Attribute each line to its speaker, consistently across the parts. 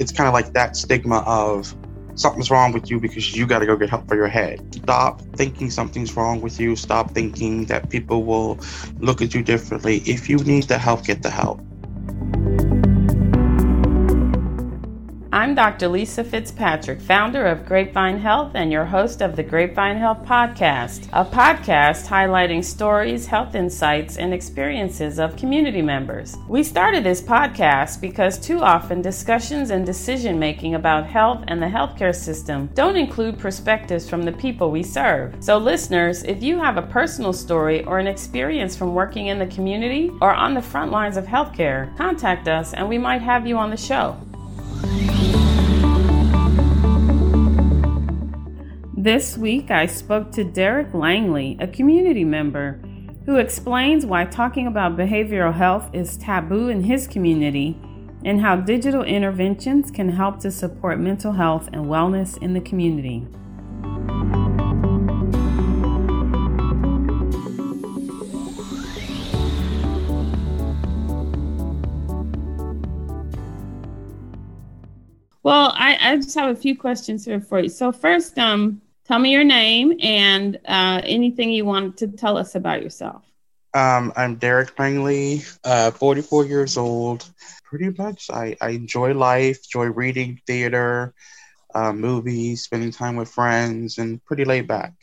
Speaker 1: it's kind of like that stigma of something's wrong with you because you got to go get help for your head. Stop thinking something's wrong with you. Stop thinking that people will look at you differently. If you need the help, get the help.
Speaker 2: I'm Dr. Lisa Fitzpatrick, founder of Grapevine Health and your host of the Grapevine Health Podcast, a podcast highlighting stories, health insights, and experiences of community members. We started this podcast because too often discussions and decision making about health and the healthcare system don't include perspectives from the people we serve. So, listeners, if you have a personal story or an experience from working in the community or on the front lines of healthcare, contact us and we might have you on the show. This week, I spoke to Derrick Langley, a community member, who explains why talking about behavioral health is taboo in his community and how digital interventions can help to support mental health and wellness in the community. Well, I, I just have a few questions here for you. So first, um, Tell me your name and uh, anything you want to tell us about yourself.
Speaker 1: Um, I'm Derrick Langley, uh, 44 years old. Pretty much, I, I enjoy life, enjoy reading, theater, uh, movies, spending time with friends, and pretty laid back.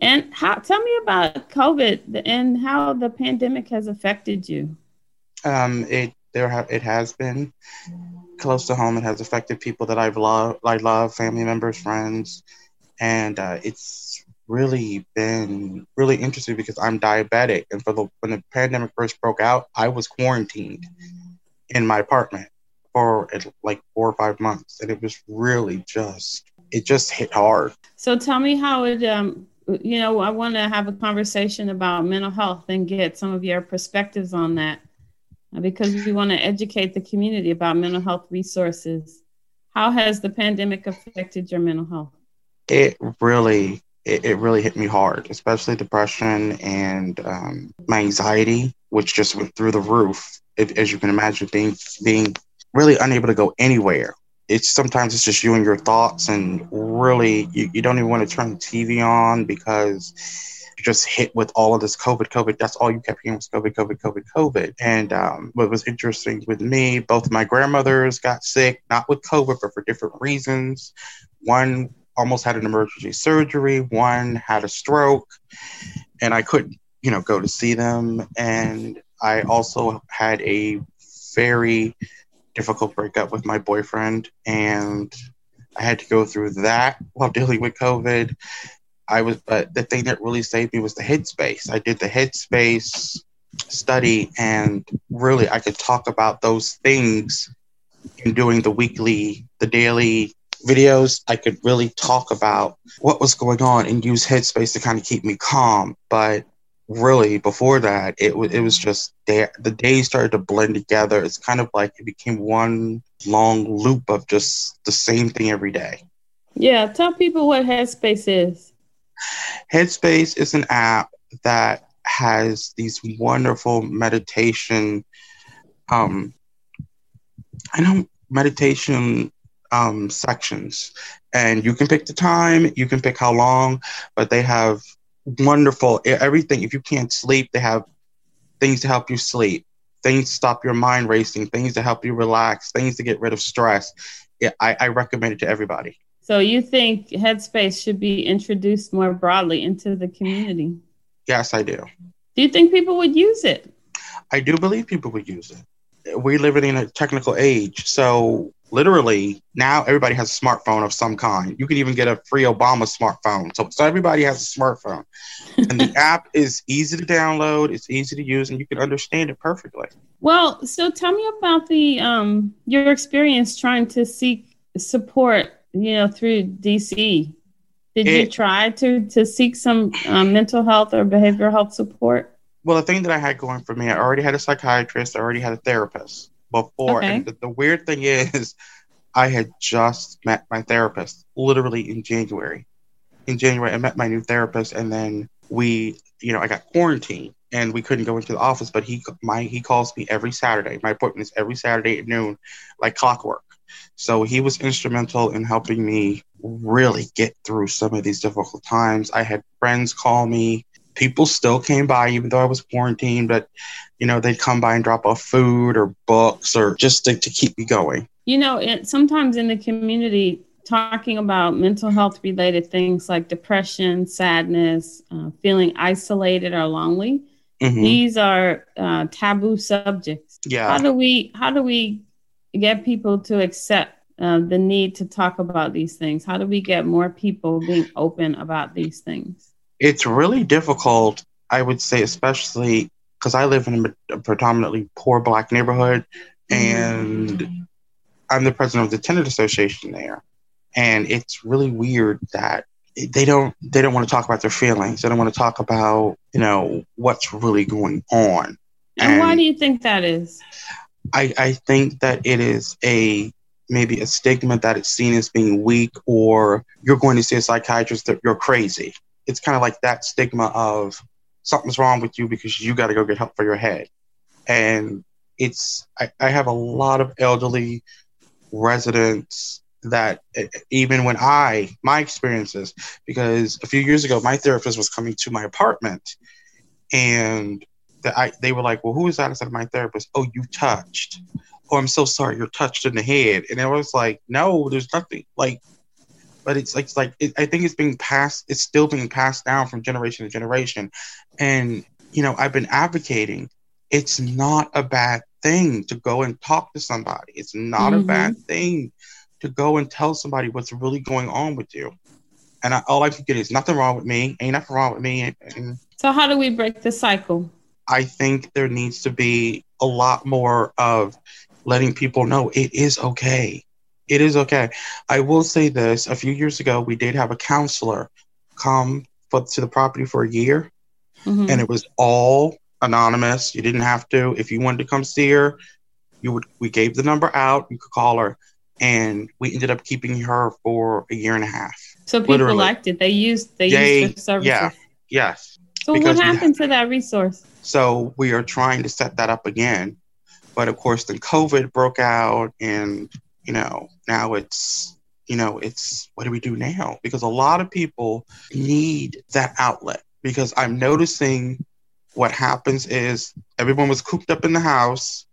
Speaker 2: And how? Tell me about COVID and how the pandemic has affected you.
Speaker 1: Um, it there ha- it has been close to home. It has affected people that I've loved, I love, family members, friends and uh, it's really been really interesting because I'm diabetic, and for the when the pandemic first broke out, I was quarantined in my apartment for like four or five months, and it was really just it just hit hard.
Speaker 2: So tell me how it um you know I want to have a conversation about mental health and get some of your perspectives on that uh, because we want to educate the community about mental health resources. How has the pandemic affected your mental health?
Speaker 1: It really it, it really hit me hard, especially depression and um, my anxiety, which just went through the roof. It, as you can imagine, being being really unable to go anywhere. It's sometimes it's just you and your thoughts, and really you, you don't even want to turn the TV on because you just hit with all of this COVID, COVID. That's all you kept hearing was COVID, COVID, COVID, COVID. And um, what was interesting with me, both my grandmothers got sick, not with COVID, but for different reasons. One almost had an emergency surgery. One had a stroke, and I couldn't, you know, go to see them. And I also had a very difficult breakup with my boyfriend, and I had to go through that while dealing with COVID. I was, but the thing that really saved me was the headspace. I did the headspace study, and really, I could talk about those things in doing the weekly, the daily videos, I could really talk about what was going on and use Headspace to kind of keep me calm. But really, before that, it was it was just day, the days started to blend together. It's kind of like it became one long loop of just the same thing every day.
Speaker 2: Yeah, tell people what Headspace is.
Speaker 1: Headspace is an app that has these wonderful meditation. Um, I know meditation um, sections. And you can pick the time, you can pick how long, but they have wonderful everything. If you can't sleep, they have things to help you sleep, things to stop your mind racing, things to help you relax, things to get rid of stress. Yeah, I, I recommend it to everybody.
Speaker 2: So you think Headspace should be introduced more broadly into the community?
Speaker 1: Yes, I do.
Speaker 2: Do you think people would use it?
Speaker 1: I do believe people would use it. We're living in a technical age, so literally now everybody has a smartphone of some kind. You can even get a free Obama smartphone. So, so everybody has a smartphone. and the app is easy to download, it's easy to use, and you can understand it perfectly.
Speaker 2: Well, so tell me about the um your experience trying to seek support, you know, through DC. Did it, you try to to seek some um, mental health or behavioral health support?
Speaker 1: Well, the thing that I had going for me, I already had a psychiatrist, I already had a therapist before. Okay. And the, the weird thing is, I had just met my therapist literally in January. In January, I met my new therapist, and then we, you know, I got quarantined and we couldn't go into the office. But he, my, he calls me every Saturday. My appointment is every Saturday at noon, like clockwork. So he was instrumental in helping me really get through some of these difficult times. I had friends call me. People still came by, even though I was quarantined, but you know, they'd come by and drop off food or books or just to, to keep me going.
Speaker 2: You know, it, sometimes in the community, talking about mental health related things like depression, sadness, uh, feeling isolated or lonely, mm-hmm. these are uh, taboo subjects.
Speaker 1: Yeah.
Speaker 2: How do we how do we get people to accept uh, the need to talk about these things? How do we get more people being open about these things?
Speaker 1: It's really difficult, I would say, especially because I live in a predominantly poor Black neighborhood, and mm-hmm. I'm the president of the tenant association there, and it's really weird that they don't they don't want to talk about their feelings. They don't want to talk about you know what's really going on.
Speaker 2: And, and why do you think that is?
Speaker 1: I, I think that it is a maybe a stigma that it's seen as being weak or you're going to see a psychiatrist that you're crazy. It's kind of like that stigma of something's wrong with you because you got to go get help for your head. And it's, I, I have a lot of elderly residents that even when I, my experiences, because a few years ago, my therapist was coming to my apartment and that I, they were like, well, who is that? I said, my therapist. Oh, you touched. Oh, I'm so sorry. You're touched in the head. And I was like, no, there's nothing like, but it's like, it's like, it, I think it's being passed. It's still being passed down from generation to generation. And, you know, I've been advocating. It's not a bad thing to go and talk to somebody. It's not mm-hmm. a bad thing to go and tell somebody what's really going on with you. And I, all I can get is nothing wrong with me. Ain't nothing wrong with me. And,
Speaker 2: so how do we break the cycle?
Speaker 1: I think there needs to be a lot more of letting people know it is okay. It is okay. I will say this a few years ago, we did have a counselor come for, to the property for a year, mm-hmm. and it was all anonymous. You didn't have to. If you wanted to come see her, you would. We gave the number out. You could call her, and we ended up keeping her for a year and a half.
Speaker 2: So people literally. liked it. They used they, used her services.
Speaker 1: Yeah. Yes.
Speaker 2: So what happened to that resource?
Speaker 1: So we are trying to set that up again. But of course, then COVID broke out, and you know, now it's you know, it's what do we do now? Because a lot of people need that outlet. Because I'm noticing what happens is everyone was cooped up in the house,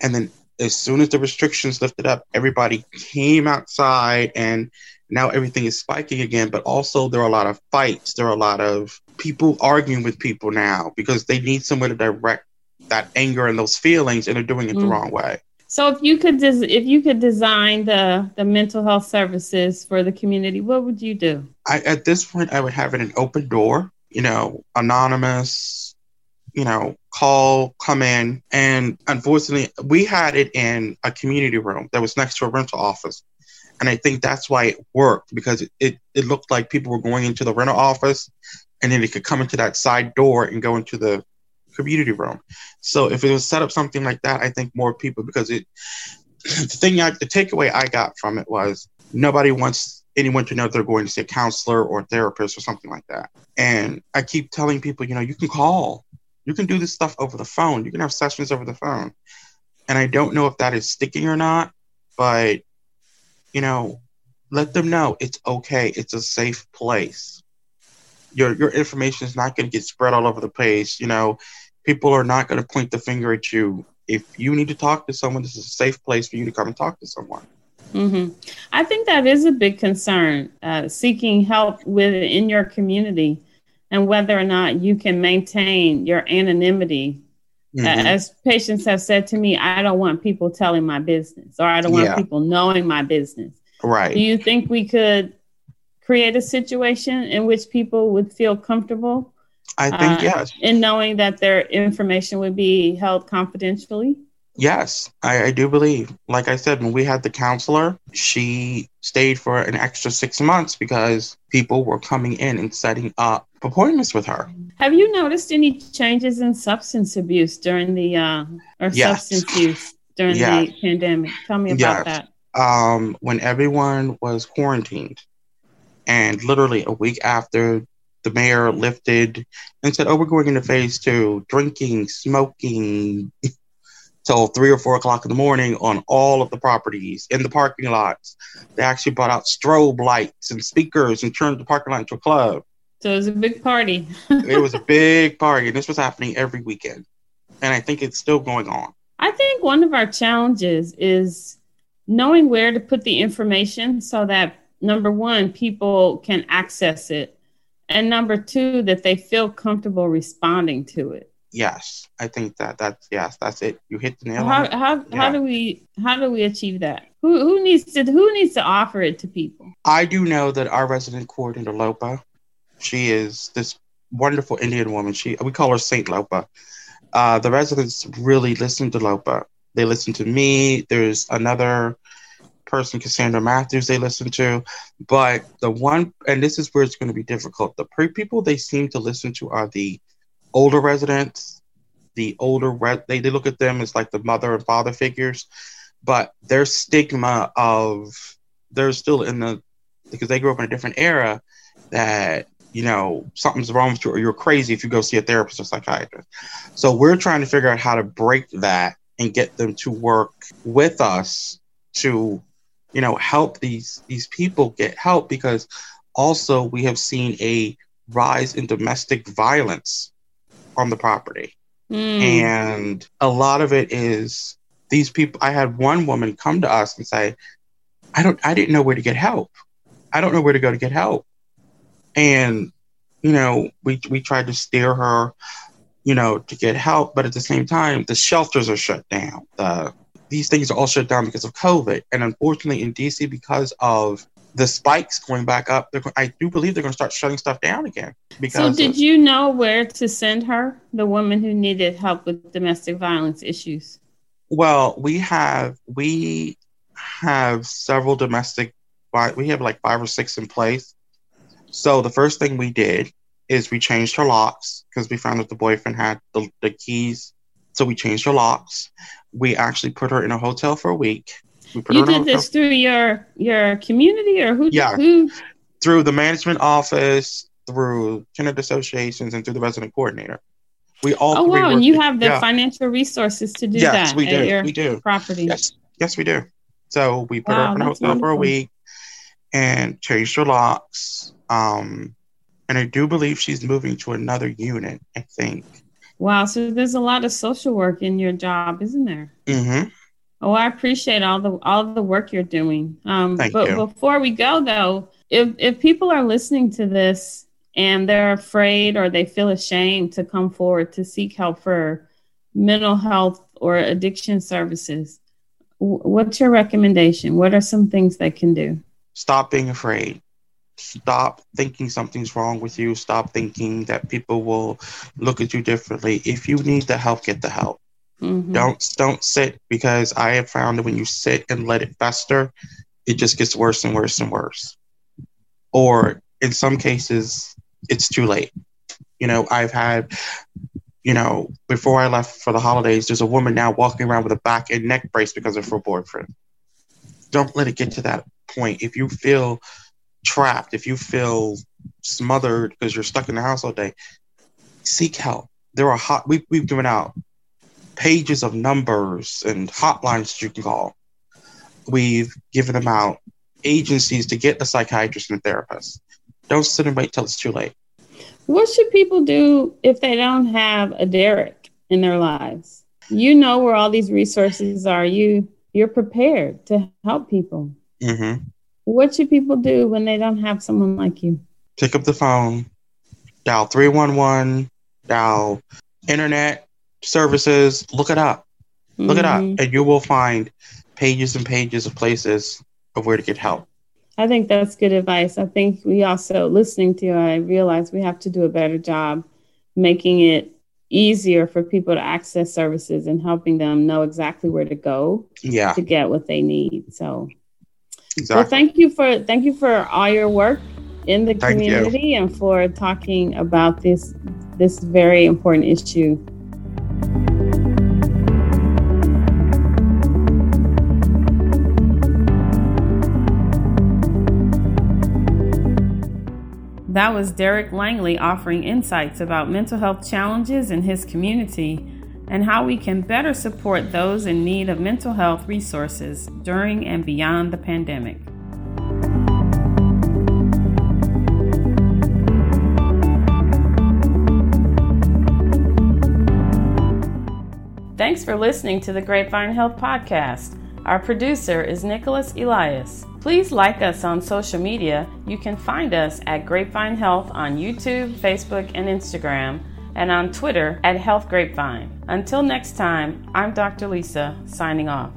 Speaker 1: and then as soon as the restrictions lifted up, everybody came outside, and now everything is spiking again. But also, there are a lot of fights. There are a lot of people arguing with people now because they need somewhere to direct that anger and those feelings and they're doing it mm. the wrong way.
Speaker 2: So if you could des- if you could design the the mental health services for the community, what would you do?
Speaker 1: I, at this point, I would have it an open door, you know, anonymous, you know, call, come in, and unfortunately, we had it in a community room that was next to a rental office, and I think that's why it worked because it, it, it looked like people were going into the rental office and then it could come into that side door and go into the community room. So if it was set up something like that, I think more people because it the thing I, the takeaway I got from it was nobody wants anyone to know they're going to see a counselor or a therapist or something like that. And I keep telling people, you know, you can call, you can do this stuff over the phone, you can have sessions over the phone. And I don't know if that is sticking or not, but you know, let them know it's okay, it's a safe place your your information is not going to get spread all over the place. You know, people are not going to point the finger at you. If you need to talk to someone, this is a safe place for you to come and talk to someone.
Speaker 2: Mm-hmm. I think that is a big concern. Uh, seeking help within your community, and whether or not you can maintain your anonymity. Mm-hmm. Uh, as patients have said to me, I don't want people telling my business, or I don't want yeah. people knowing my business.
Speaker 1: Right.
Speaker 2: Do you think we could create a situation in which people would feel comfortable.
Speaker 1: I think uh, yes.
Speaker 2: In knowing that their information would be held confidentially.
Speaker 1: Yes, I, I, do believe. Like I said, when we had the counselor, she stayed for an extra six months because people were coming in and setting up appointments with her.
Speaker 2: Have you noticed any changes in substance abuse during the uh, or yes. substance use during yes. the pandemic? Tell me about yes.
Speaker 1: that. Um, when everyone was quarantined, and literally a week after, the mayor lifted and said, "Oh, we're going into phase two: drinking, smoking, till three or four o'clock in the morning on all of the properties in the parking lots. They actually brought out strobe lights and speakers and turned the parking lot into a club.
Speaker 2: So it was a big party.
Speaker 1: it was a big party, and this was happening every weekend. And I think it's still going on.
Speaker 2: I think one of our challenges is knowing where to put the information so that number one, people can access it, and number two, that they feel comfortable responding to it.
Speaker 1: Yes, I think that that's yes, that's it. You hit the nail.
Speaker 2: How how yeah. how do we how do we achieve that? Who who needs to who needs to offer it to people?
Speaker 1: I do know that our resident coordinator Lopa, she is this wonderful Indian woman. She we call her Saint Lopa. Uh, the residents really listen to Lopa. They listen to me. There's another person, Cassandra Matthews, they listen to. But the one, and this is where it's going to be difficult. The pre- people they seem to listen to are the older residents. The older, re- they, they look at them as like the mother and father figures, but their stigma of they're still in the because they grew up in a different era that you know something's wrong with you or you're crazy if you go see a therapist or psychiatrist. So we're trying to figure out how to break that and get them to work with us to you know help these these people get help because also we have seen a rise in domestic violence on the property. Mm. and a lot of it is these people i had one woman come to us and say i don't i didn't know where to get help. I don't know where to go to get help. And you know we we tried to steer her you know to get help but at the same time the shelters are shut down. The these things are all shut down because of COVID. And unfortunately, in DC, because of the spikes going back up, I do believe they're going to start shutting stuff down again.
Speaker 2: Because so, did of, you know where to send her, the woman who needed help with domestic violence issues?
Speaker 1: Well, we have we have several domestic. We have like five or six in place. So the first thing we did is we changed her locks because we found that the boyfriend had the, the keys. So we changed her locks we actually put her in a hotel for a week.
Speaker 2: you did this through your your community or who?
Speaker 1: Yeah,
Speaker 2: who?
Speaker 1: through the management office, through tenant associations, and through the resident coordinator. We all.
Speaker 2: Oh wow! And you have the yeah. financial resources to do
Speaker 1: yes,
Speaker 2: that.
Speaker 1: we do. we do.
Speaker 2: Property.
Speaker 1: Yes, yes, we do. So we put wow, her in a hotel wonderful. for a week and changed her locks. Um, and I do believe she's moving to another unit. I think.
Speaker 2: Wow. So there's a lot of social work in your job, isn't there?
Speaker 1: Mm-hmm.
Speaker 2: Oh, I appreciate all the all the work you're doing. Um,
Speaker 1: Thank
Speaker 2: but
Speaker 1: you.
Speaker 2: before we go, though, if if people are listening to this and they're afraid or they feel ashamed to come forward to seek help for mental health or addiction services, what's your recommendation? What are some things they can do?
Speaker 1: Stop being afraid stop thinking something's wrong with you. Stop thinking that people will look at you differently. If you need the help, get the help. Mm-hmm. Don't don't sit because I have found that when you sit and let it fester, it just gets worse and worse and worse. Or in some cases, it's too late. You know, I've had, you know, before I left for the holidays, there's a woman now walking around with a back and neck brace because of her boyfriend. Don't let it get to that point. If you feel trapped, if you feel smothered because you're stuck in the house all day, seek help. There are hot. We've we've given out pages of numbers and hotlines that you can call. We've given them out agencies to get a psychiatrist and a therapist. Don't sit and wait till it's too late.
Speaker 2: What should people do if they don't have a Derrick in their lives? You know where all these resources are. You you're prepared to help people.
Speaker 1: Mm-hmm.
Speaker 2: What should people do when they don't have someone like you?
Speaker 1: Pick up the phone, dial 311, dial internet services, look it up. Look mm-hmm. it up, mm-hmm. and you will find pages and pages of places of where to get help.
Speaker 2: I think that's good advice. I think we also, listening to you, I realize we have to do a better job making it easier for people to access services and helping them know exactly where to go
Speaker 1: yeah.
Speaker 2: to get what they need. So Exactly. Well, thank you for thank you for all your work in the thank community you. and for talking about this this very important issue. That was Derrick Langley offering insights about mental health challenges in his community and how we can better support those in need of mental health resources during and beyond the pandemic. Thanks for listening to the Grapevine Health Podcast. Our producer is Nicholas Elias. Please like us on social media. You can find us at Grapevine Health on YouTube, Facebook, and Instagram, and on Twitter at Health Grapevine. Until next time, I'm Dr. Lisa, signing off.